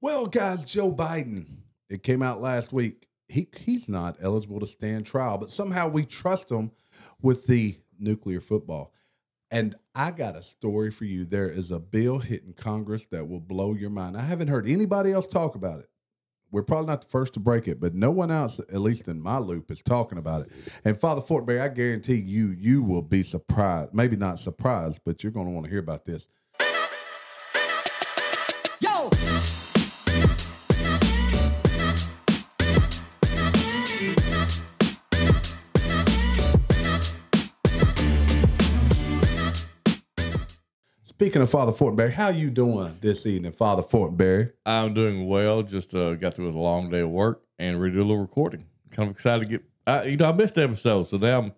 Well, guys, Joe Biden. It came out last week. He he's not eligible to stand trial, but somehow we trust him with the nuclear football. And I got a story for you. There is a bill hitting Congress that will blow your mind. I haven't heard anybody else talk about it. We're probably not the first to break it, but no one else, at least in my loop, is talking about it. And Father Fortenberry, I guarantee you, you will be surprised. Maybe not surprised, but you're going to want to hear about this. Speaking of Father Fortenberry, how you doing this evening, Father Fortenberry? I'm doing well. Just uh, got through a long day of work and ready to do a little recording. Kind of excited to get. I, you know, I missed episodes, so now I'm.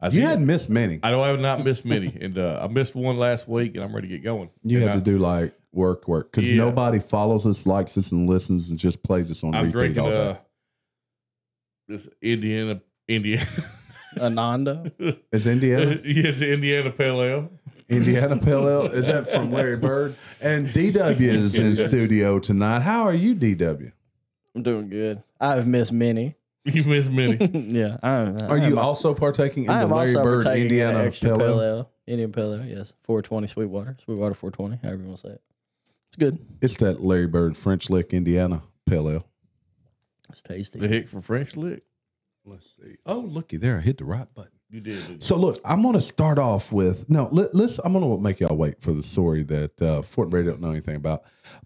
I You hadn't missed many. I know I have not missed many, and uh, I missed one last week, and I'm ready to get going. You And had I, to do like work, work, because Yeah. nobody follows us, likes us, and listens, and just plays us on I'm repeat drinking all day. uh, this Indiana Indiana. Ananda. Is Indiana yes, Indiana Pale Ale. Indiana Pale Ale? Is that from Larry Bird? And DW is in studio tonight. How are you, DW? I'm doing good. I've missed many. You missed many. yeah. I, I Are you am, also partaking in I the am Larry also Bird partaking in Indiana an extra Pale pale Ale? ale. Indian pale ale, yes. 420 Sweetwater. Sweetwater 420, however you want to say it. It's good. It's that Larry Bird French Lick Indiana Pale Ale. It's tasty. the hick for French lick. Let's see. Oh, looky there. I hit the right button. You did. didn't? So look, I'm going to start off with no. Let, us I'm going to make y'all wait for the story that uh, Fortenberry don't know anything about,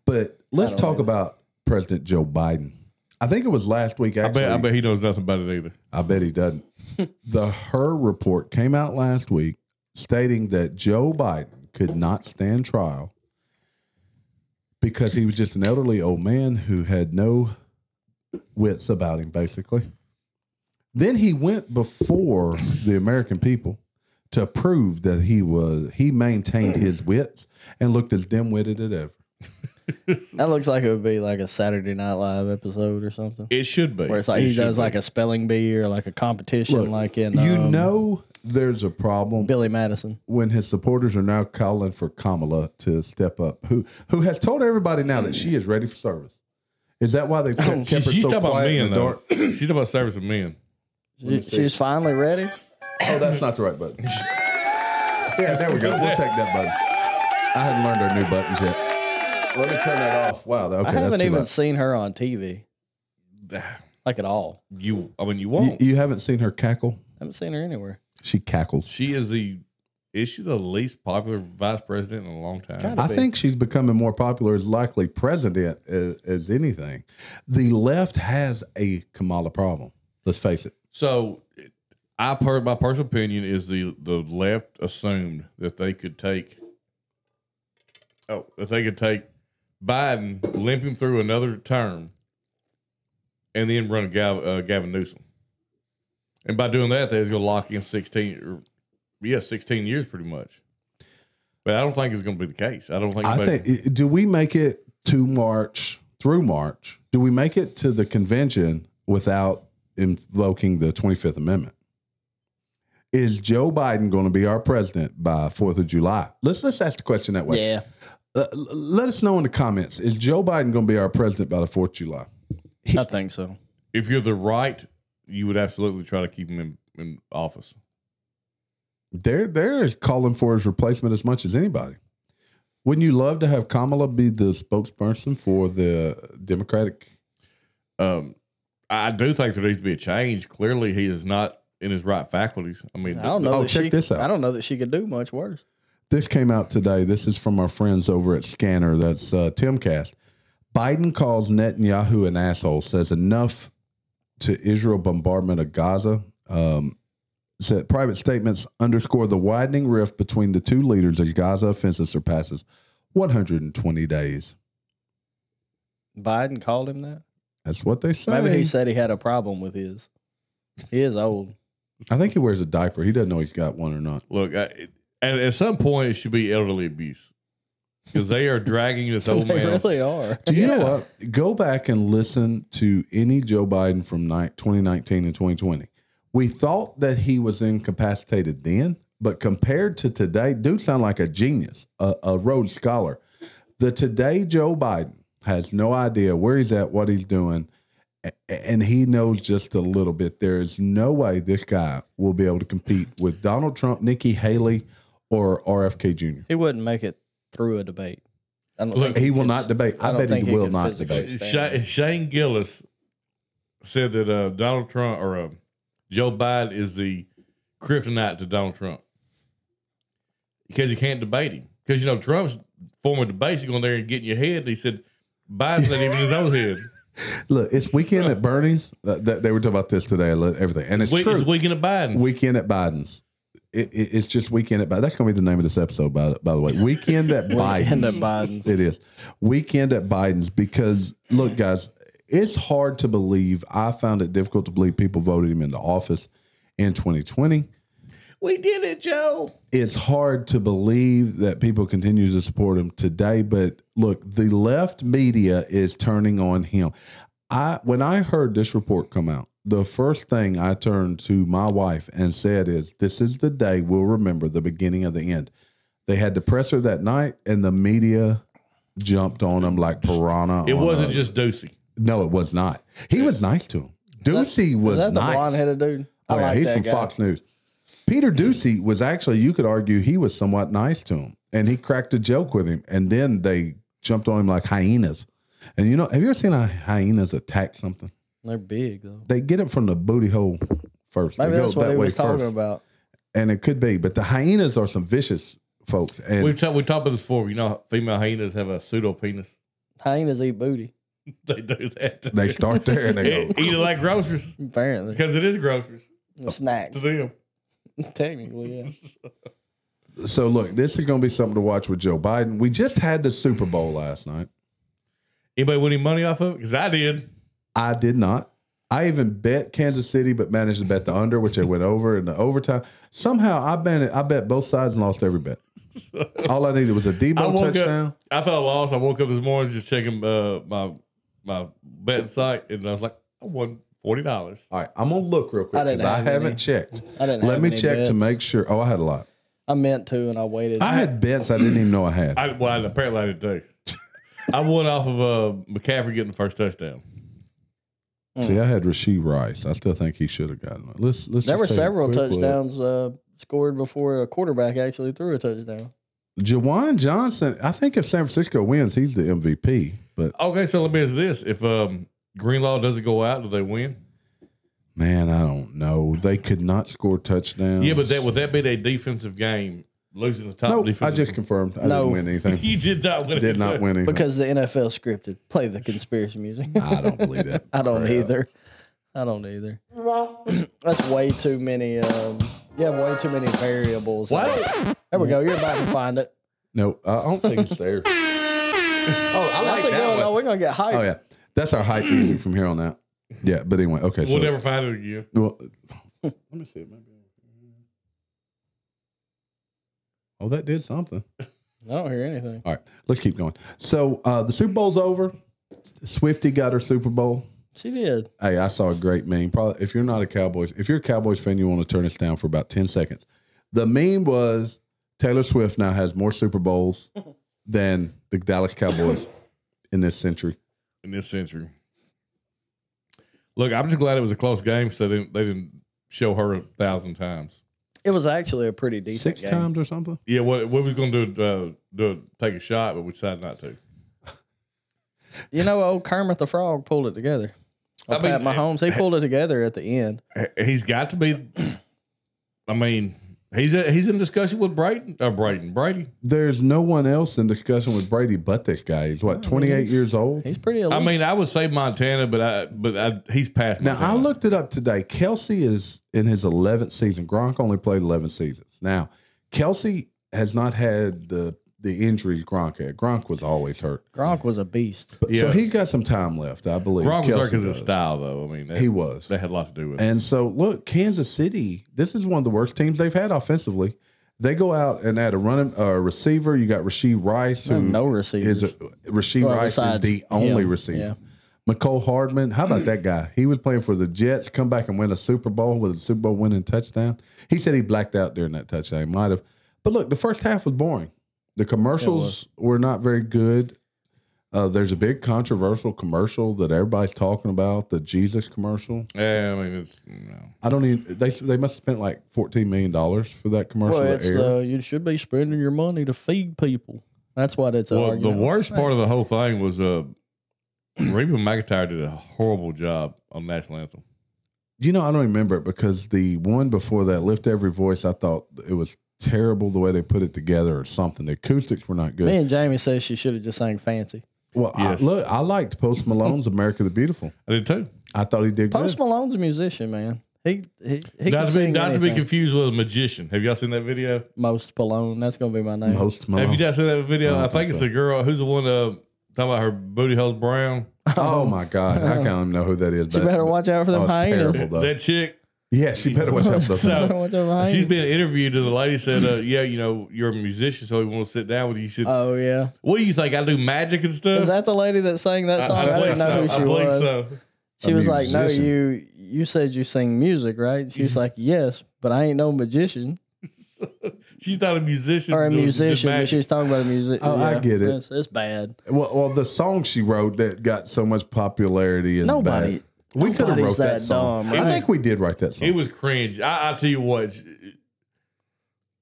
but let's talk either. about President Joe Biden. I think it was last week. I bet. I bet he knows nothing about it either. I bet he doesn't. the Hur report came out last week stating that Joe Biden could not stand trial because he was just an elderly old man who had no wits about him, basically. Then he went before the American people to prove that he was he maintained his wits and looked as dim-witted as ever. That looks like it would be like a Saturday Night Live episode or something. It should be. Where it's like It he should does be. like a spelling bee or like a competition, Look, like in you um, know there's a problem Billy Madison. when his supporters are now calling for Kamala to step up, who who has told everybody now that she is ready for service. Is that why they kept, She- kept her she's so talking about quiet in men the though. dark? she's talking about service of men. She, she's finally ready. Oh, that's not the right button. yeah, there we go. We'll take that button. I hadn't learned our new buttons yet. Let me turn that off. Wow. Okay, I haven't that's too even loud. seen her on TV, like at all. You, I mean, you You, won't. you haven't seen her cackle? I haven't seen her anywhere. She cackles. she is the. Is she the least popular vice president in a long time? Gotta I be. think she's becoming more popular as likely president as, as anything. The left has a Kamala problem. Let's face it. So, I per my personal opinion is the the left assumed that they could take. Oh, that they could take Biden, limp him through another term, and then run Gav, uh, Gavin Newsom. And by doing that, they're going to lock in sixteen, or, yeah, sixteen years pretty much. But I don't think it's going to be the case. I don't think. I think. Do we make it to March through March? Do we make it to the convention without invoking the Twenty Fifth Amendment? Is Joe Biden going to be our president by Fourth of July? Let's let's ask the question that way. Yeah. Uh, let us know in the comments. Is Joe Biden going to be our president by the Fourth of July? I think so. if you're the right, you would absolutely try to keep him in, in office. They're they're calling for his replacement as much as anybody. Wouldn't you love to have Kamala be the spokesperson for the Democratic? Um, I do think there needs to be a change. Clearly, he is not in his right faculties. I mean, I don't know. Oh, check she, this out. I don't know that she could do much worse. This came out today. This is from our friends over at Scanner. That's uh, Timcast. Biden calls Netanyahu an asshole. Says enough to Israel bombardment of Gaza. Um, said private statements underscore the widening rift between the two leaders as Gaza offensive surpasses 120 days. Biden called him that. That's what they say. Maybe he said he had a problem with his. He is old. I think he wears a diaper. He doesn't know he's got one or not. look, I, at, at some point, it should be elderly abuse because they are dragging this old man. they man. really are. Do you know what? Go back and listen to any Joe Biden from ni- 2019 and 2020. We thought that he was incapacitated then, but compared to today, dude sound like a genius, a, a Rhodes Scholar. The today Joe Biden has no idea where he's at, what he's doing, and he knows just a little bit. There is no way this guy will be able to compete with Donald Trump, Nikki Haley, or RFK Jr. He wouldn't make it through a debate. I don't Look, think He will could- not debate. I, don't bet think he will not debate. stand Shane Gillis said that uh, Donald Trump or uh, Joe Biden is the kryptonite to Donald Trump because you can't debate him. Because you know Trump's former debates, you go in there and get in your head. He said Biden's not even in his own head. Look, it's weekend at Bernie's. Uh, th- they were talking about this today. lo- Everything, and it's Week, true. it's weekend at Biden's. Weekend at Biden's. It, it, it's just weekend at Biden. That's going to be the name of this episode, by, by the way. Weekend at Biden's. Weekend at Biden's. It is weekend at Biden's because look, guys, it's hard to believe. I found it difficult to believe people voted him into office in 2020. We did it, Joe. It's hard to believe that people continue to support him today. But look, the left media is turning on him. I when I heard this report come out, the first thing I turned to my wife and said is, "This is the day we'll remember the beginning of the end." They had the presser that night, and the media jumped on him like piranha. It wasn't a- just Doocy. No, it was not. He was nice to him. Doocy was Was that the nice. blonde headed dude? I Oh yeah, like he's that from guy. Fox News. Peter Doocy was actually, you could argue, he was somewhat nice to him, and he cracked a joke with him, and then they jumped on him like hyenas. And you know, have you ever seen a hyenas attack something? They're big though. They get it from the booty hole first. Maybe they go that's what that he way was talking first, about. and it could be. But the hyenas are some vicious folks, and We've talked we talked about this before. You know, female hyenas have a pseudo penis. Hyenas eat booty. They do that. they start there and they Eat go. eat it like groceries Apparently, because it is groceries snacks. to them. Technically, yeah. So look, this is going to be something to watch with Joe Biden. We just had the Super Bowl last night. Anybody winning money off of it? Because I did. I did not. I even bet Kansas City, but managed to bet the under, which they went over in the overtime. Somehow I bet I bet both sides and lost every bet. All I needed was a Deebo woke touchdown. up. I thought I lost. I woke up this morning just checking uh, my my betting site, and I was like, I won forty dollars. All right, I'm gonna look real quick I didn't because I, have haven't any. checked. I didn't. Let have me any check to bets. make sure. Oh, I had a lot. I meant to, and I waited. I had bets I didn't even know I had. I well, I, apparently I did too. I won off of uh, McCaffrey getting the first touchdown. See, I had Rasheed Rice. I still think he should have gotten it. Let's let's. there were take a several quick look. touchdowns uh, scored before a quarterback actually threw a touchdown. Jauan Johnson. I think if San Francisco wins, he's the MVP. But Okay, so let me ask this: If um, Greenlaw doesn't go out, do they win? man, I don't know. They could not score touchdowns. Yeah, but that would that be a defensive game? Losing the top no. defensive. I just confirmed. I No. didn't win anything. you did not win. Did not win anything. Because the NFL scripted. Play the conspiracy music. I don't believe that. I don't crap. either. I don't either. That's way too many. Um, you have way too many variables. What? There we go. You're about to find it. No, I don't think it's there. oh, I That's like a good one. that Oh, one. we're gonna get hyped. Oh yeah, that's our hype music from here on out. Yeah, but anyway, okay. We'll never find it again. well, let me see. Maybe. Oh, that did something. I don't hear anything. All right, let's keep going. So uh, the Super Bowl's over. Swifty got her Super Bowl. She did. Hey, I saw a great meme. Probably, if you're not a Cowboys, if you're a Cowboys fan, you want to turn this down for about ten seconds. The meme was Taylor Swift now has more Super Bowls than the Dallas Cowboys in this century. In this century. Look, I'm just glad it was a close game, so they didn't, they didn't show her a thousand times. It was actually a pretty decent Six game. times or something. Yeah, what what was going to do? Uh, do take a shot, but we decided not to. You know, old Kermit the Frog pulled it together. I Old mean, Pat Mahomes, he pulled it together at the end. He's got to be. I mean, he's he's in discussion with Brighton. Uh, Brayton Brady. There's no one else in discussion with Brady but this guy. He's what, 28 he's- years old? He's pretty elite. I mean, I would say Montana, but I but I, he's past. Now, I looked it up today. Kelce is in his 11th season. Gronk only played 11 seasons. Now, Kelce has not had the the injuries Gronk had. Gronk was always hurt. Gronk was a beast. But, So Yeah. he's got some time left, I believe. Gronk was there Kelce because of style, though. I mean, that, He was. that had a lot to do with it. And so, look, Kansas City, this is one of the worst teams they've had offensively. They go out and add a running uh, receiver. You got Rasheed Rice, who no receivers. is a, Rasheed Well, Rice is the only him, receiver. yeah. Mecole Hardman, how about that guy? He was playing for the Jets, come back and win a Super Bowl with a Super Bowl winning touchdown. He said he blacked out during that touchdown. He might have. But look, the first half was boring. The commercials were not very good. Uh, there's a big controversial commercial that everybody's talking about, the Jesus commercial. Yeah, I mean, it's you know. I don't even. They they must have spent like fourteen million dollars for that commercial Well, to it's air. the you should be spending your money to feed people. That's what it's. Well, the worst part of the whole thing was uh, Reba McEntire did a horrible job on national anthem. you know, I don't remember it because the one before that, "Lift Every Voice," I thought it was terrible the way they put it together or something. The acoustics were not good. Me and Jamie says she should have just sang fancy. well, Yes. I, look, I liked Post Malone's "America the Beautiful." I did too. I thought he did good. Post good. Malone's a musician, man. He he, he Not can to, be, sing not to be anything. confused with a magician. Have y'all seen that video? Most Malone. That's gonna be my name. Post Malone. Have you guys seen that video? I I, don't think think it's so. the girl who's the one uh, talking about her booty holes brown. oh my god, I can't even know who that is. You but- better watch out for them Oh, it's hyenas. terrible. though. That chick. Yeah, she better watch out for those. So- Watch out for hyenas. She's being interviewed, and the lady said, uh, "Yeah, you know, you're a musician, so we want to sit down with you." She said, Oh yeah. "What do you think? I do magic and stuff." Is that the lady that sang that song? I, didn't know who she I believe was. so. She A was like, "No, musician. you you said you sing music, right?" She's like, "Yes, but I ain't no magician She's not a musician or a doing just musician." But magic. she's talking about a music. Oh, I get it. It's, it's bad. Well, well, the song she wrote that got so much popularity is Nobody- bad. We could have wrote that, that song. dumb, I think we did write that song. It was cringe. I, I tell you what,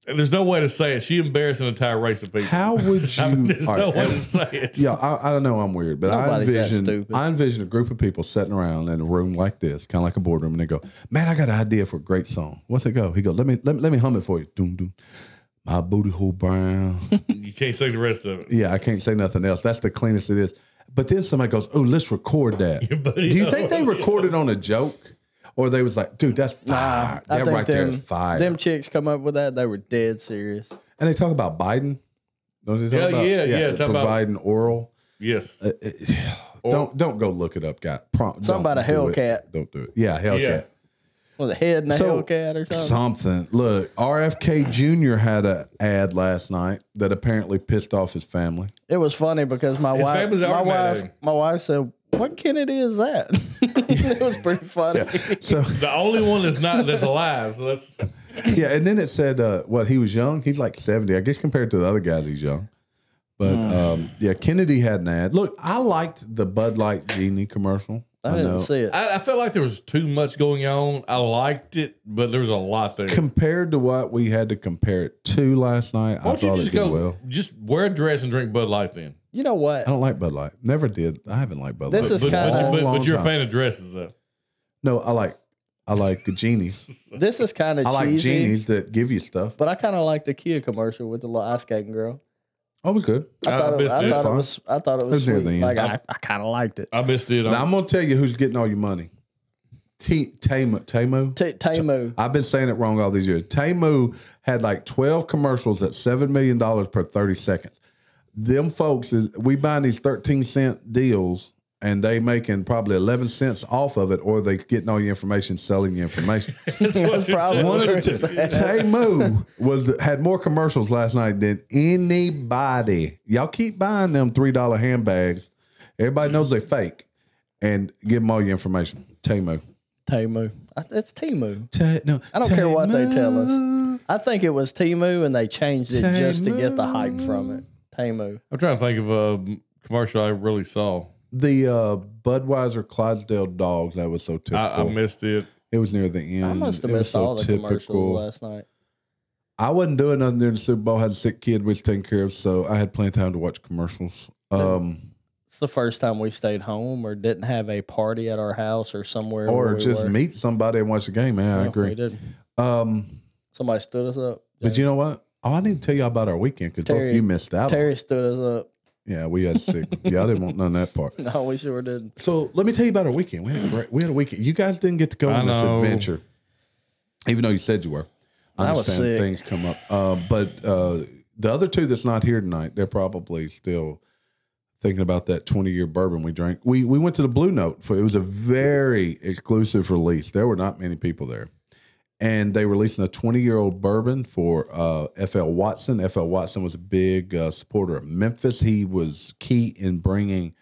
and there's no way to say it. She embarrassed an entire race of people. How would you? I mean, there's all no way and- to say it. yeah, I, I don't know. I'm weird, but I Nobody's that envision. I envision a group of people sitting around in a room like this, kind of like a boardroom, and they go, "Man, I got an idea for a great song. What's it go?" He goes, "Let me let me, let me hum it for you." Doom doom. My booty hole brown. You can't say the rest of it. yeah, I can't say nothing else. That's the cleanest it is. But then somebody goes, "Oh, let's record that." Your buddy Do you think they recorded on a joke, or they was like, "Dude, that's fire. I that right there them, is fire." them chicks come up with that. They were dead serious. and they talk about Biden. Don't they talk Yeah, about, yeah, yeah, talk about- providing oral. Yes. Uh, uh, don't don't go look it up, guy. Prom, Something about a do it. Hellcat. Don't do it. Yeah, Hellcat. Yeah. Was a head and a So, Hellcat or something? Something. Look, RFK Jr. had a ad last night that apparently pissed off his family. It was funny because my His wife, my already mad at wife, my wife said, "What Kennedy is that?" it was pretty funny. So The only one that's not that's alive. So that's yeah, and then it said uh, what he was young. He's like seventy, I guess, compared to the other guys. He's young. But Hmm. um, yeah, Kennedy had an ad. Look, I liked the Bud Light Genie commercial. I didn't see it. I, I felt like there was too much going on. I liked it, but there was a lot there. compared to what we had to compare it to last night, I Why don't you thought it just did go? well. Just wear a dress and drink Bud Light then. You know what? I don't like Bud Light. Never did. I haven't liked Bud This Light. is But, kinda- but, you- Long, but, long but you're a time. fan of dresses though. No, I like I like the genies. This is kind of I like genies that give you stuff. but I kind of like the Kia commercial with the little ice skating girl. Oh, it was good. I I thought, it, missed I it. thought it was. I thought it It was was near sweet. the end. Like I, I kind of liked it. I missed it. Now I'm gonna tell you who's getting all your money. T Tamu. Tamu. T- Tamu. I've been saying it wrong all these years. Tamu had like 12 commercials at $7 million per 30 seconds. Them folks is we buying these 13 cent deals and they making probably 11 cents off of it or they getting all your information, selling your information. That's probably One of the what two. it was the, had more commercials last night than anybody. Y'all keep buying them $3 handbags. Everybody knows they fake and give them all your information. Tamu. Tamu. I- It's Timu. Ta- no, I don't care what they tell us. I think it was Timu, and they changed it just to get the hype from it. Tamu. I'm trying to think of a commercial I really saw. The uh, Budweiser Clydesdale dogs. That was so typical. I, I missed it. it was near the end. I must have It was missed so all the commercials last night. I wasn't doing nothing during the Super Bowl. had a sick kid we was taking care of, so I had plenty of time to watch commercials. Um, It's the first time we stayed home or didn't have a party at our house or somewhere. where or we just were. meet somebody and watch the game. Man, I No, agree. We did. Um, Somebody stood us up. but you know what? Oh, I need to tell you about our weekend because both of Terry- you missed out. on it. Terry stood us up. Yeah, we had sick. yeah, I didn't want none of that part. No, we sure did. So let me tell you about our weekend. We had a great, we had a weekend. You guys didn't get to go I on this know. adventure, even though you said you were. I I was understand sick. things come up, uh, but uh, the other two that's not here tonight, they're probably still thinking about that twenty year bourbon we drank. We we went to the Blue Note for it was a very exclusive release. There were not many people there. And they releasing a 20 year old bourbon for uh, FL Watson. FL Watson was a big uh, supporter of Memphis. He was key in bringing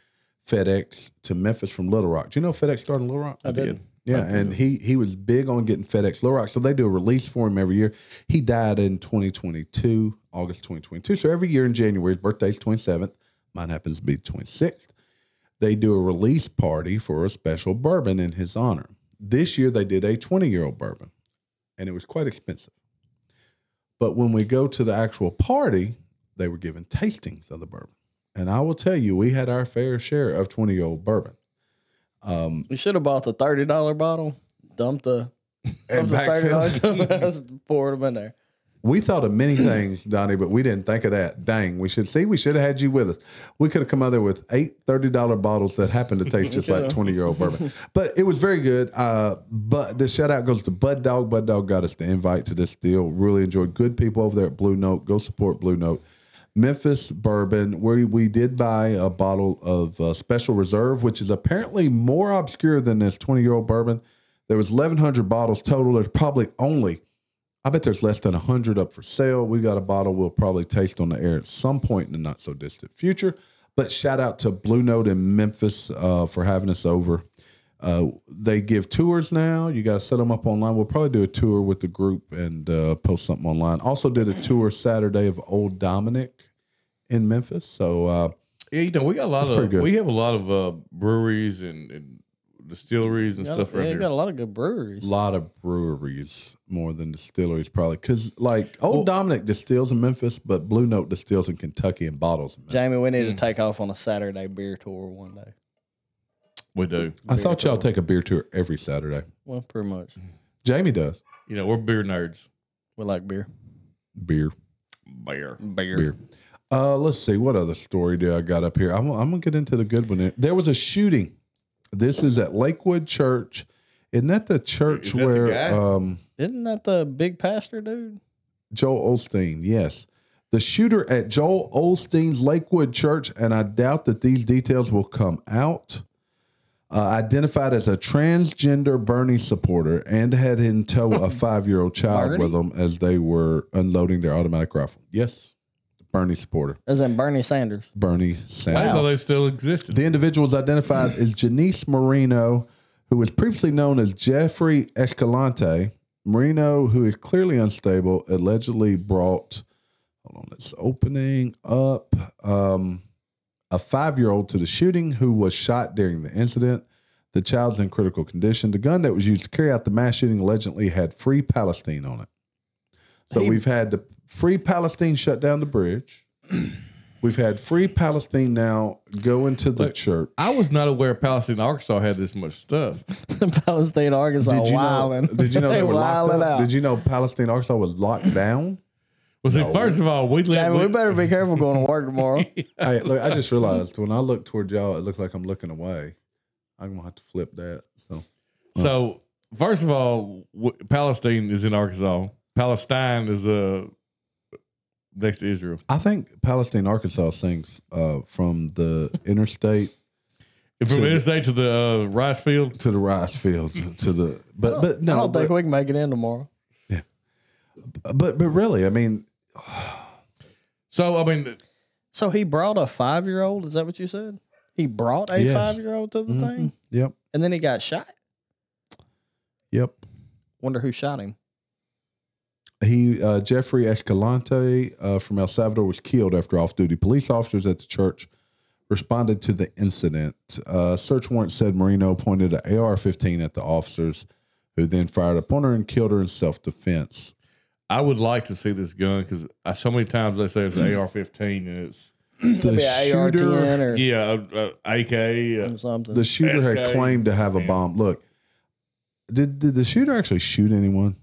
FedEx to Memphis from Little Rock. Do you know FedEx started in Little Rock? I did. Yeah, and he he was big on getting FedEx Little Rock. So they do a release for him every year. He died in 2022, August 2022. So every year in January, his birthday's 27th. Mine happens to be 26th. They do a release party for a special bourbon in his honor. This year they did a 20 year old bourbon, and it was quite expensive. But when we go to the actual party, they were given tastings of the bourbon. And I will tell you, we had our fair share of 20 year old bourbon. Um, You should have bought the thirty dollar bottle. Dumped the, and dumped the thirty dollars. backfill. poured them in there. We thought of many things, Donnie, but we didn't think of that. Dang, we should see, we should have had you with us. We could have come out there with eight $30 bottles that happened to taste just like 20 year old bourbon. But it was very good. Uh, but the shout out goes to Bud Dog. Bud Dog got us the invite to this deal. Really enjoyed good people over there at Blue Note. Go support Blue Note. Memphis bourbon, where we did buy a bottle of uh, Special Reserve, which is apparently more obscure than this 20 year old bourbon. There was 1,100 bottles total. There's probably only, I bet there's less than 100 up for sale. We got a bottle we'll probably taste on the air at some point in the not so distant future. But shout out to Blue Note in Memphis uh, for having us over. Uh, they give tours now. You got to set them up online. We'll probably do a tour with the group and uh, post something online. Also, did a tour Saturday of Old Dominick in Memphis. So, uh, Yeah, you know, we got a lot of we have a lot of uh, breweries and, and distilleries and Got- stuff yeah, right you here. got a lot of good breweries. a lot of breweries more than distilleries, probably. Because, like, Old Dominick distills in Memphis, but Blue Note distills in Kentucky and bottles in Memphis. Jamie, we need Mm. to take off on a Saturday beer tour one day. we do. I thought y'all take a beer tour every Saturday. Well, pretty much. Jamie does. You know, we're beer nerds. We like beer. Beer. Beer. Beer. Beer. Uh, let's see. What other story do I got up here? I'm, I'm going to get into the good one. There was a shooting. This is at Lakewood Church. Isn't that the church Is that the where guy? um, Isn't that the big pastor dude? Joel Osteen? Yes. The shooter at Joel Osteen's Lakewood Church, and I doubt that these details will come out. Uh, identified as a transgender Bernie supporter and had in tow a five year old child Bernie? with them as they were unloading their automatic rifle. Yes. Bernie supporter. As in Bernie Sanders. Bernie I Sanders. didn't know they still existed. The individual is identified as Genesse Moreno, who was previously known as Jeffrey Escalante. Marino, who is clearly unstable, allegedly brought, hold on, it's opening up, um, a five year old to the shooting who was shot during the incident. The child's in critical condition. The gun that was used to carry out the mass shooting allegedly had Free Palestine on it. So He- we've had the Free Palestine shut down the bridge. We've had Free Palestine now go into the Look, church. I was not aware Palestine, Arkansas had this much stuff. Palestine, Arkansas, Did you know? wilding. Did you know they were locked up? out. Did you know Palestine, Arkansas was locked down? Well, see, first of all, we live. Jamie, we we- better be careful going to work tomorrow. I, look, I just realized when I look toward y'all, it looks like I'm looking away. I'm gonna have to flip that. So So, first of all, w- Palestine is in Arkansas. Palestine is uh, next to Israel. I think Palestine, Arkansas sings uh, from the interstate From To- interstate to the uh, rice field. to the rice fields to the. But but no I don't think but, we can make it in tomorrow. Yeah, but but really, I mean, So, I mean, So he brought a five year old. Is that what you said? He brought a Yes. five year old to the mhm, thing, Yep, and then he got shot. yep. Wonder who shot him. He uh, Jeffrey Escalante uh, from El Salvador was killed after off-duty police officers at the church responded to the incident. Uh, search warrant said Moreno pointed an AR-15 at the officers, who then fired upon her and killed her in self-defense. I would like to see this gun because so many times they say it's an AR-15 and it's The Maybe AR shooter, ten or yeah, uh, uh, AK. Uh, something. the shooter had claimed to have a bomb. Look, did did the shooter actually shoot anyone?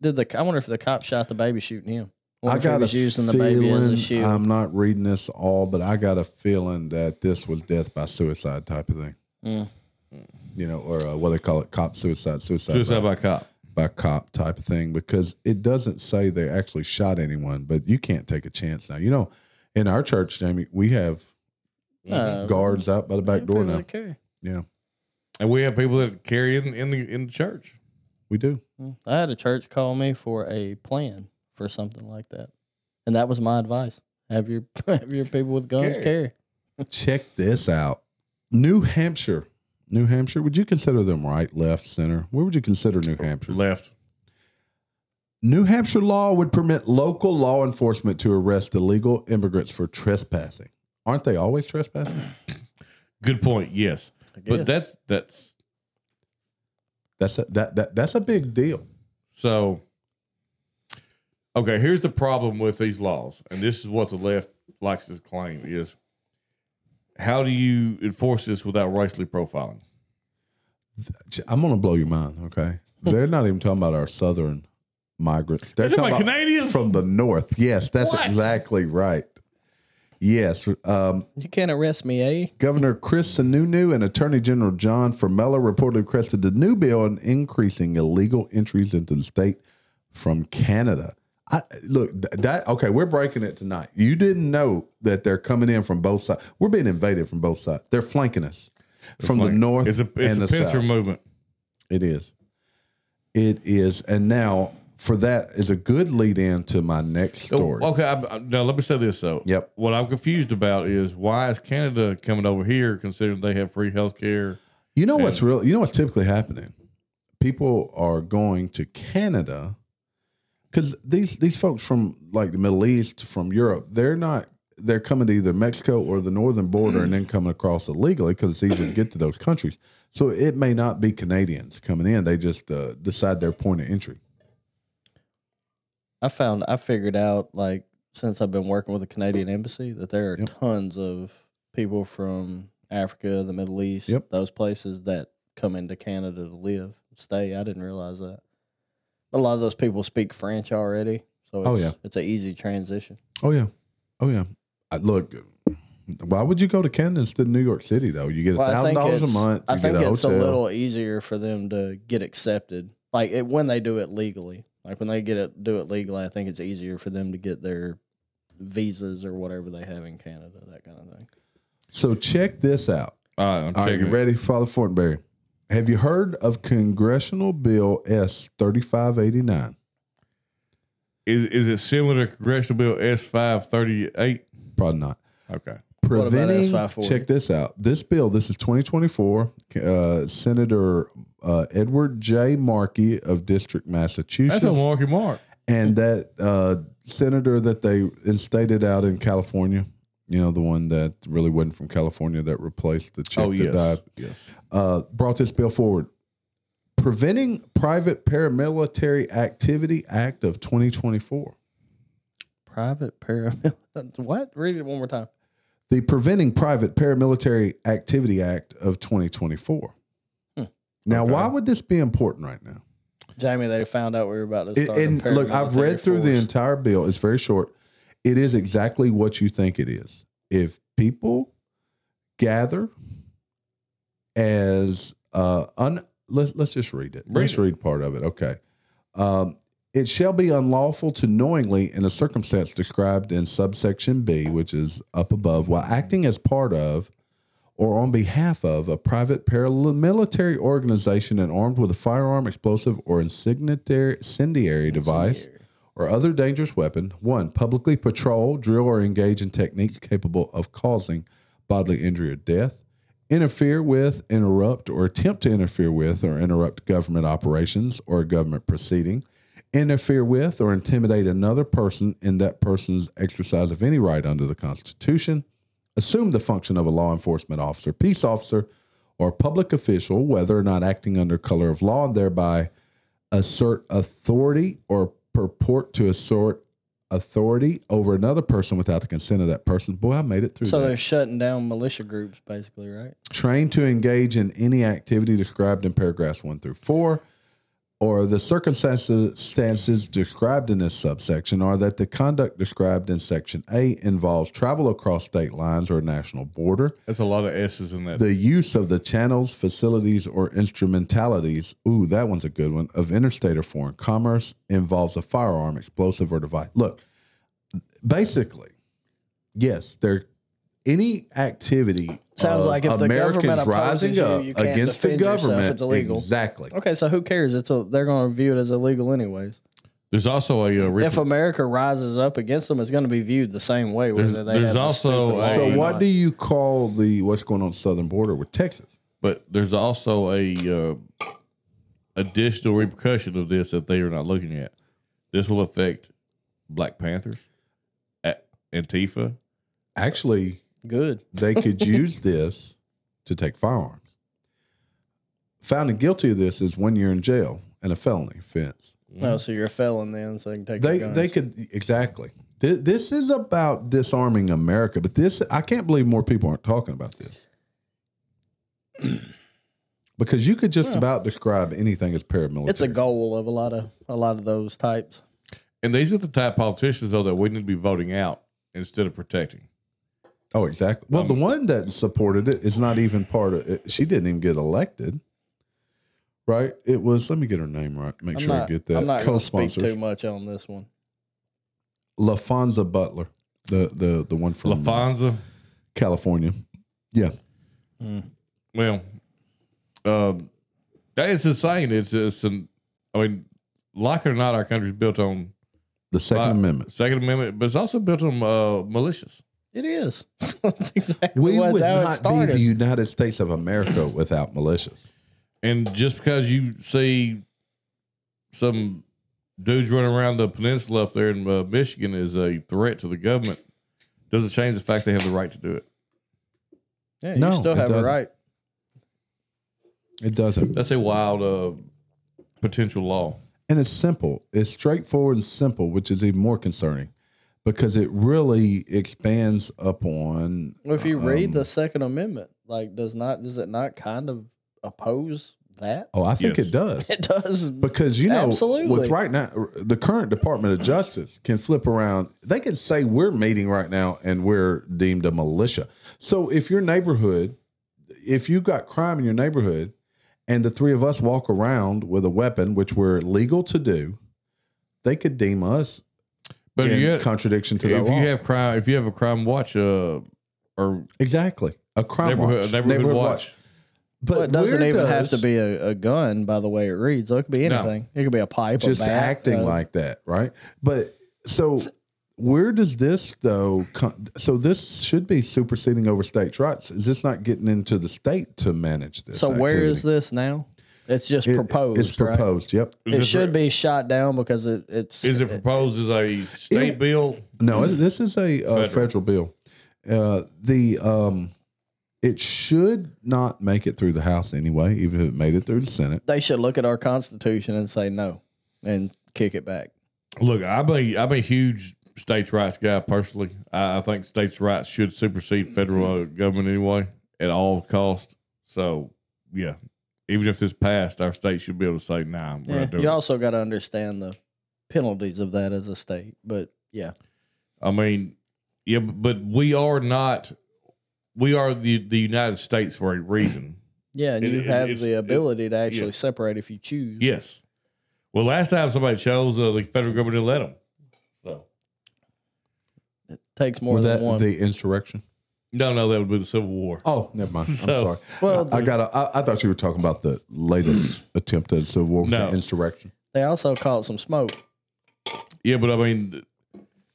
Did the I wonder if the cop shot the baby shooting him? Wonder I if he got a was using the feeling. baby as a shield. I'm not reading this all, but I got a feeling that this was death by suicide type of thing. Mm. You know, or uh, what they call it, cop suicide, suicide, Suicide by, by cop. by cop type of thing, because it doesn't say they actually shot anyone. But you can't take a chance now. You know, in our church, Jamie, we have Uh, guards out by the back door now. that. Yeah, And we have people that carry in in the in the church. We do. Mm. I had a church call me for a plan for something like that, and that was my advice: have your have your people with guns Carry. carry. Check this out. New Hampshire. New Hampshire, would you consider them right, left, center? Where would you consider New Hampshire? Left. New Hampshire law would permit local law enforcement to arrest illegal immigrants for trespassing aren't they always trespassing? Good point. Yes, but that's that's That's a, that that that's a big deal. so. Okay, here's the problem with these laws, and this is what the left likes to claim: is how do you enforce this without racially profiling? I'm gonna blow your mind. Okay, they're not even talking about our southern migrants. They're They're talking about Canadians? from the north. Yes, that's What? exactly right. Yes, um, you can't arrest me, eh? Governor Chris Sununu and Attorney General John Formella reportedly requested a new bill on increasing illegal entries into the state from Canada. I, look, that okay, we're breaking it tonight. You didn't know that they're coming in from both sides. We're being invaded from both sides. They're flanking us from the north It's a it's and a the pincer south. movement. It is. It is. And now for that is a good lead in to my next story. Okay, I, I- now let me say this though. Yep. What I'm confused about is why is Canada coming over here considering they have free health care? You know what's real? You know what's typically happening? People are going to Canada because these these folks from like the Middle East, from Europe, they're not. They're coming to either Mexico or the northern border and then coming across illegally because it's easier to get to those countries. So it may not be Canadians coming in; they just uh, decide their point of entry. I found I figured out like since I've been working with the Canadian embassy that there are Yep. tons of people from Africa, the Middle East, Yep. those places that come into Canada to live, stay. I didn't realize that. But a lot of those people speak French already, so oh, it's, Oh, yeah. it's an easy transition. Oh yeah, oh yeah. I, look, why would you go to Canada instead of New York City though? You get a Well, thousand dollars a month. You I think get a it's a little easier for them to get accepted, like it, when they do it legally. Like when they get it, do it legally, I think it's easier for them to get their visas or whatever they have in Canada, that kind of thing. So check this out. All right, I'm All right, checking. you it. ready, Father Fortenberry? Have you heard of Congressional Bill S thirty five eighty nine? Is is it similar to Congressional Bill S five thirty eight? Probably not. Okay. Preventing. Check this out. This bill. This is twenty twenty four. Uh, Senator uh, Edward J. Markey of District Massachusetts, That's a Marky Mark. and that uh, senator that they instated out in California. You know, the one that really wasn't from California that replaced the chick Oh that yes. died. Yes. uh, brought this bill forward. Preventing Private Paramilitary Activity Act of 2024. Private paramilitary. What? Read it one more time. The Preventing Private Paramilitary Activity Act of 2024. Hmm. Now, Okay. why would this be important right now? Jamie, they found out we were about to It- start. a and look, I've read through the entire bill. It's very short. It is exactly what you think it is. If people gather as uh un let's let's just read it. Read let's it. read part of it. Okay. Um it shall be unlawful to knowingly, in a circumstance described in subsection B, which is up above, while acting as part of or on behalf of a private paramilitary organization and armed with a firearm, explosive, or incendiary, incendiary device or other dangerous weapon, one, publicly patrol, drill, or engage in techniques capable of causing bodily injury or death, interfere with, interrupt, or attempt to interfere with or interrupt government operations or government proceeding, interfere with or intimidate another person in that person's exercise of any right under the Constitution, assume the function of a law enforcement officer, peace officer, or public official, whether or not acting under color of law, and thereby assert authority or purport to assert authority over another person without the consent of that person. Boy, I made it through So that. they're shutting down militia groups, basically, right? Trained to engage in any activity described in paragraphs one through four, or the circumstances described in this subsection are that the conduct described in section A involves travel across state lines or national border, That's a lot of S's in that. the use of the channels, facilities, or instrumentalities, ooh, that one's a good one, of interstate or foreign commerce involves a firearm, explosive, or device. Look, basically, yes, there any activity Sounds of like if the Americans government rising opposes you, up you against the defend yourself, government, it's illegal. exactly. Okay, so who cares? It's a, they're going to view it as illegal anyways. There's also a uh, If America rises up against them, it's going to be viewed the same way. There's- they there's have also a- So, what do you call the what's going on the southern border with Texas? but there's also a uh, additional repercussion of this that they are not looking at. This will affect Black Panthers, A- Antifa. Actually, Good. they could use this to take firearms. Found guilty of this is one year in jail and a felony offense. Mm-hmm. Oh, so you're a felon then, so they can take They your guns. they could exactly. Th- This is about disarming America, but this I can't believe more people aren't talking about this. Because you could just Well, about describe anything as paramilitary. It's a goal of a lot of a lot of those types. And these are the type of politicians though that we need to be voting out instead of protecting. Oh, exactly. Well, Um, the one that supported it is not even part of it. She didn't even get elected. Right? It was, let me get her name right. Make I'm sure not, I get that. I'm not going to speak too much on this one. Laphonza Butler, the the the one from LaFonza, California. Yeah. well, um, that is insane. It's it's an, I mean, like it or not, our country's built on The Second Uh, Amendment. Second Amendment, but it's also built on uh, militias. It is. That's exactly We what, would how not be the United States of America without militias. And just because you see some dudes running around the peninsula up there in uh, Michigan as a threat to the government, doesn't change the fact they have the right to do it. yeah, you No, still it have a doesn't. right. It doesn't. That's a wild uh, potential law. And it's simple. It's straightforward and simple, which is even more concerning because it really expands upon. Well, if you read um, the Second Amendment, like, does not does it not kind of oppose that? Oh, I think Yes. it does. It does. Because you know, Absolutely. with right now, the current Department of Justice can flip around. They can say we're meeting right now and we're deemed a militia. So if your neighborhood, if you got crime in your neighborhood, and the three of us walk around with a weapon, which we're legal to do, they could deem us But in you, contradiction to if the law. you have crime, if you have a crime watch, uh, or exactly a crime neighborhood, watch, neighborhood, watch, But Well, it doesn't where even have to be a, a gun, by the way it reads. It could be No. anything. It could be a pipe, just a bat, acting uh, like that, right? But so where does this though? Come, so this should be superseding over states' rights. Is this not getting into the state to manage this? So where is this now? It's just It- proposed. It's right? proposed. Yep. Is It it should be shot down because it, it's. Is it proposed as a state It- bill? No, this is a uh, Federal. federal bill. Uh, the um, it should not make it through the House anyway, even if it made it through the Senate. They should look at our Constitution and say no, and kick it back. Look, I'm a I'm a huge states' rights guy personally. I, I think states' rights should supersede federal uh, government anyway at all cost. So yeah, even if this passed, our state should be able to say, "Nah, we're Yeah, not doing you it." also got to understand the penalties of that as a state. But yeah, I mean, yeah, but but we are not. We are the the United States for a reason. yeah, and It- you it- have it's- the it- ability to actually yeah. separate if you choose. Yes. Well, last time somebody chose, uh, the federal government didn't let them. So It takes more Was than that one. the insurrection? No, no, that would be the Civil War. Oh, never mind. I'm So- sorry. Well, I got. I, I thought you were talking about the latest attempt at civil war with No. the insurrection. they also caught some smoke. Yeah, but I mean,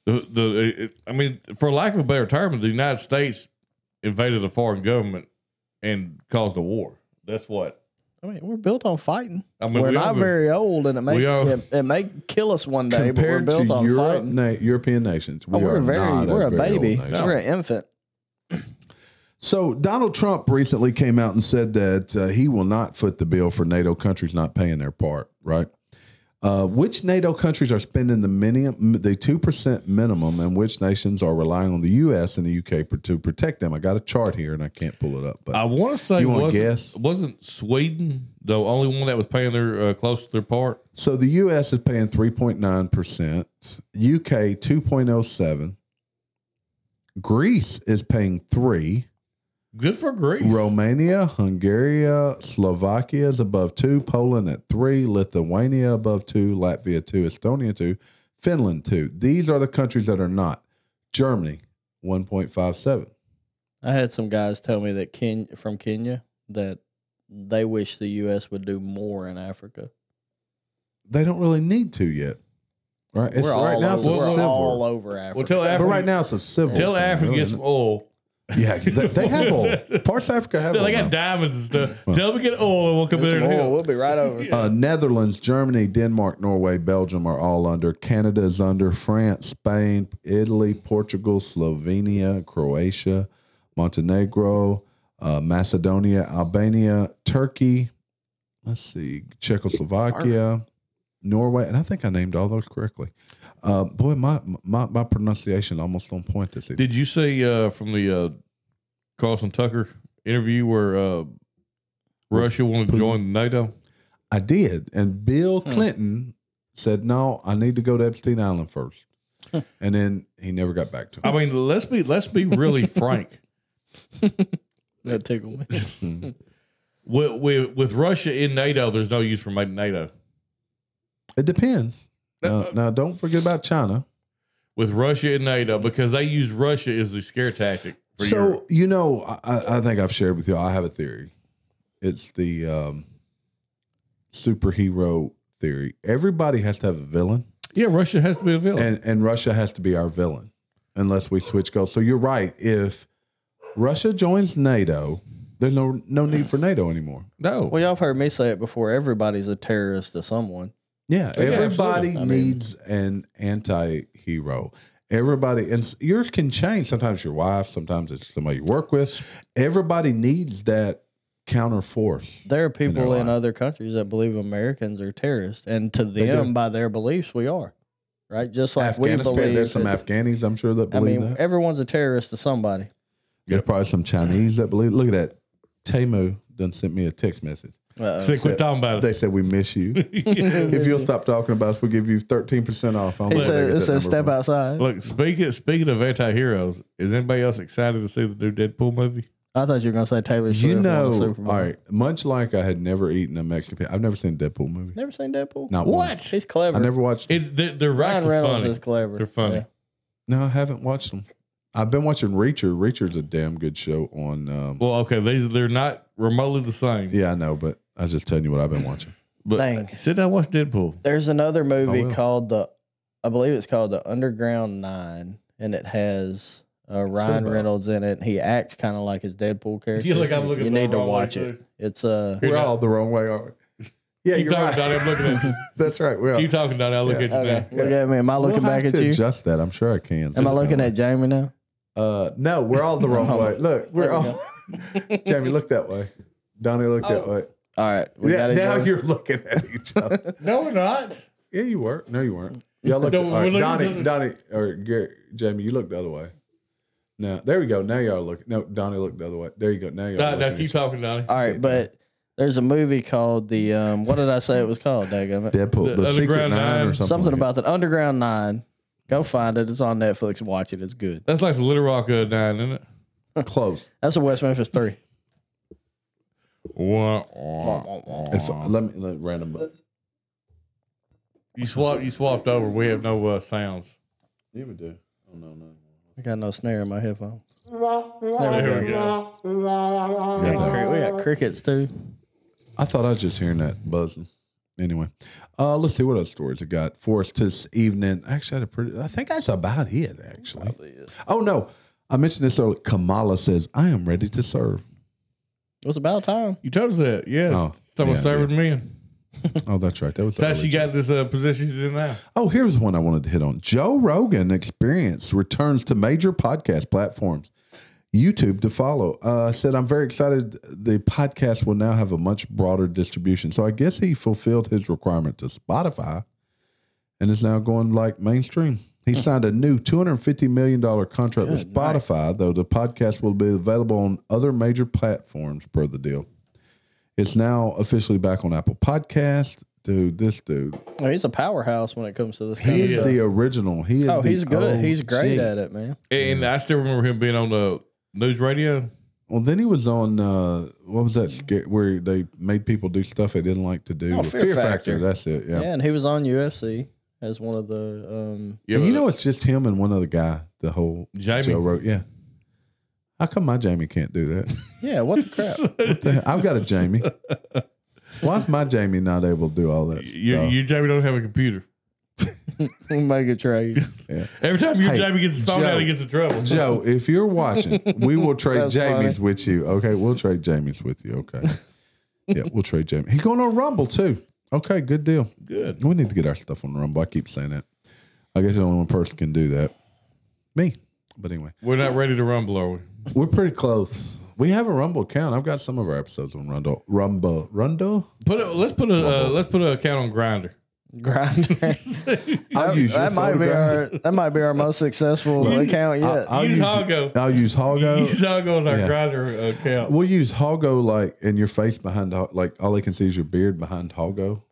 the the it, I mean, for lack of a better term, the United States invaded a foreign government and caused a war. That's what. I mean, we're built on fighting. I mean, we're we not are- very old, and it may we are- it, it may kill us one day, but we're Compared built to on Europe, fighting. na- European nations, we Oh, we're are very, not we're a, very old baby. nation. We're an infant. So Donald Trump recently came out and said that uh, he will not foot the bill for NATO countries not paying their part. Right? Uh, which NATO countries are spending the minimum, the two percent minimum, and which nations are relying on the U.S. and the U.K. per- to protect them? I got a chart here, and I can't pull it up. But I want to say You wanna wasn't, guess? wasn't Sweden the only one that was paying their uh, close to their part? so the U.S. is paying three point nine percent, U.K. two point oh seven, Greece is paying three. Good for Greece. Romania, Hungary, Slovakia is above two, Poland at three, Lithuania above two, Latvia two, Estonia two, Finland two. These are the countries that are not. Germany, 1.57. I had some guys tell me that Ken from Kenya that they wish the U.S. would do more in Africa. They don't really need to yet. Right? It's we're right all now it's over, a we're civil. all over Africa. Well, tell but right now it's a civil. tell thing, Africa really, get isn't some oil. It? Yeah, they, they have oil. Parts of Africa have They got now. diamonds and stuff. Tell them to get oil and we'll come in some there and more. We'll be right over. Uh, Netherlands, Germany, Denmark, Norway, Belgium are all under. Canada is under. France, Spain, Italy, Portugal, Slovenia, Croatia, Montenegro, uh, Macedonia, Albania, Turkey. Let's see, Czechoslovakia, Norway, and I think I named all those correctly. Uh, boy, my, my my pronunciation almost on point this evening. Did you see uh, from the uh, Carlson Tucker interview where uh, Russia wanted to join NATO? I did, and Bill Clinton said, "No, I need to go to Epstein Island first. and then he never got back to it. I mean, let's be let's be really frank. That tickled me. With, with with Russia in NATO, there's no use for making NATO. it depends. Now, now, don't forget about China. With Russia and NATO, because they use Russia as the scare tactic for so Europe. you know, I, I think I've shared with you. I have a theory. It's the um, superhero theory. Everybody has to have a villain, Yeah, Russia has to be a villain. and and Russia has to be our villain, unless we switch goals. So you're right. If Russia joins NATO, there's no no need for NATO anymore. no, Well, y'all have heard me say it before. Everybody's a terrorist to someone. Yeah, Yeah, everybody absolutely. I mean- needs an anti-hero. Everybody, and yours can change. Sometimes your wife, sometimes it's somebody you work with. Everybody needs that counter force. There are people in life. other countries that believe Americans are terrorists, and to them, by their beliefs, we are. Right? Just like we Afghanistan, believe. there's some that- Afghanis, I'm sure, that I believe mean, that. everyone's a terrorist to somebody. There's probably some Chinese that believe. Look at that. Temu done sent me a text message. Uh, See, quit talking about us. They said we miss you. if you'll stop talking about us, we'll give you 13% off. I don't he know where said, get "It that says number step from. outside." Look, speaking speaking of anti-heroes, is anybody else excited to see the new Deadpool movie? I thought you were gonna say Taylor Swift. You won the know, Super Bowl. all right. Much like I had never eaten a Mexican, I've never seen a Deadpool movie. Never seen Deadpool. Not What? once. He's clever. I never watched. It's they're, they're Ryan Reynolds funny. is clever. They're funny. Yeah. No, I haven't watched them. I've been watching Reacher. Reacher's a damn good show on. Um, Well, okay, these they're not remotely the same. yeah, I know, but I was just telling you what I've been watching. But Dang. sit down, and watch Deadpool. There's another movie will. called the, I believe it's called the Underground Nine, and it has uh, Ryan about? Reynolds in it. He acts kind of like his Deadpool character. You look- I'm looking You the need to wrong way, watch too. it. It's uh, We're now. all the wrong way, aren't we? Yeah, Keep you're talking, right. Donnie. I'm looking at you. That's right. We're all, Keep talking, Donnie. I'll look Yeah. at you okay. now. Look at me. Am I looking we'll back have at to you? Adjust that. I'm sure I can. Am I looking at Jamie now? Uh, no, we're all the wrong Oh. way. Look, we're There we all. Jamie, look that way. Donnie, look that way. All right. We Yeah, got now you're looking at each other. No, we're not. yeah, you were. No, you weren't. Y'all look. No, all we're right, looking Donnie, Donnie, or Gary, Jamie, you look the other way. Now, there we go. Now y'all looking. No, Donnie, look the other way. There you go. Now y'all. No, no, keep talking, Donnie. All right, but there's a movie called the um, what did I say it was called? Daggum it. Deadpool, The the, Secret Underground Nine, or something. Something like about the Underground Nine. Go find it. It's on Netflix. Watch it. It's good. That's like the Little Rock uh, nine, isn't it? it. close. That's a West Memphis Three. Wah, wah. If, let me let random. You swapped. You swapped over. We have no uh, sounds. You would do. Oh no no. I got no snare in my headphones. There we go. Yeah, Cri- We got crickets too. I thought I was just hearing that buzzing. Anyway, uh, let's see what other stories I got for us this evening. Actually, I had a pretty. I think that's about it. Actually. Oh no, I mentioned this earlier. Kamala says, "I am ready to serve." It was about time. You told us that. Yes. Oh, Someone yeah, serving men. Oh, that's right. That was. the That's how she got this uh, position she's in now. Oh, here's one I wanted to hit on. Joe Rogan Experience returns to major podcast platforms. YouTube to follow. Uh, said, I'm very excited. The podcast will now have a much broader distribution. So I guess he fulfilled his requirement to Spotify and is now going like mainstream. He signed a new $250 million contract with Good night. Spotify, though the podcast will be available on other major platforms per the deal. It's now officially back on Apple Podcast. Dude, this dude, Oh, he's a powerhouse when it comes to this kind He's of stuff. the original. He is. oh, the he's good. He's great OG. at it, man. And I still remember him being on the NewsRadio. Well, then he was on. Uh, what was that? Scare, where they made people do stuff they didn't like to do. Oh, Fear Factor. That's it. Yeah. Yeah. and he was on UFC as one of the. Um, Yeah, And you know, it's just him and one other guy. The whole Jamie. Joe wrote. Yeah. How come my Jamie can't do that? yeah, what the crap? What the hell? I've got a Jamie. Why's my Jamie not able to do all that? you, stuff? you, Jamie, don't have a computer. Make a trade. Every time your Hey, Jamie gets his phone Joe. out, he gets in trouble. Joe, if you're watching, we will trade Jamie's funny. with you. Okay, we'll trade Jamie's with you. Okay. yeah, we'll trade Jamie. He's going on Rumble too. Okay, good deal. Good. We need to get our stuff on the Rumble. I keep saying that. I guess the only one person can do that. Me. But anyway, We're not ready to rumble, are we? We're pretty close. We have a Rumble account. I've got some of our episodes on Rumble. Rumble. Rumble? Put a, let's put a uh, let's put an account on Grindr. Grindr. I'll use your that might be photograph. our that might be our most successful account yet. I'll Use use Hoggo. I'll use Hoggo. Use Hoggo as our Yeah. Grindr account. We'll use Hoggo like in your face behind Ho- like all they can see is your beard behind Hoggo.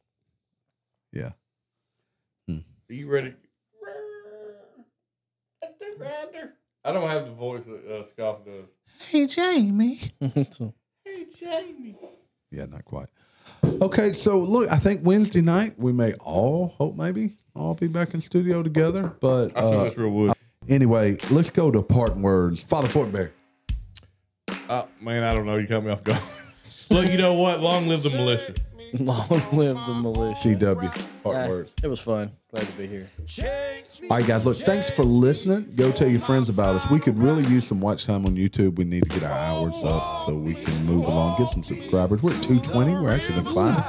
Yeah. Are you ready? Grindr I don't have the voice that uh, Scoff does. Hey Jamie. Hey, Jamie. Yeah, not quite. Okay, so look, I think Wednesday night we may all hope maybe all be back in studio together. But I saw uh, this real wood. anyway, let's go to parting words. Father Fortenberry. Oh man, I don't know. You cut me off guard. Look, you know what? Long live the militia. Long live the militia. DW. Parting Ah, words. it was fun. Glad to be here. All right, guys. Look, thanks for listening. Go tell your friends about us. We could really use some watch time on YouTube. We need to get our hours up so we can move along, get some subscribers. We're at 220. We're actually been climbing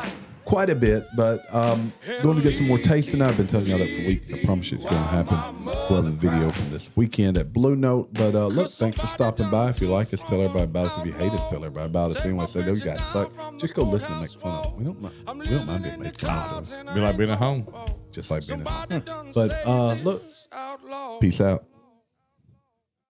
quite a bit, but um, going to get some more taste. tasting. I've been telling y'all that for weeks. I promise you it's going to happen. We'll have a video from this weekend at Blue Note. But uh, look, thanks for stopping by. If you like us, tell everybody about us. If you hate us, tell everybody about us. Anyone say those guys suck, just go listen and make fun of them. We don't, mind- we don't mind being made fun of, Be like being at home. just like being at home. But uh, look, peace out.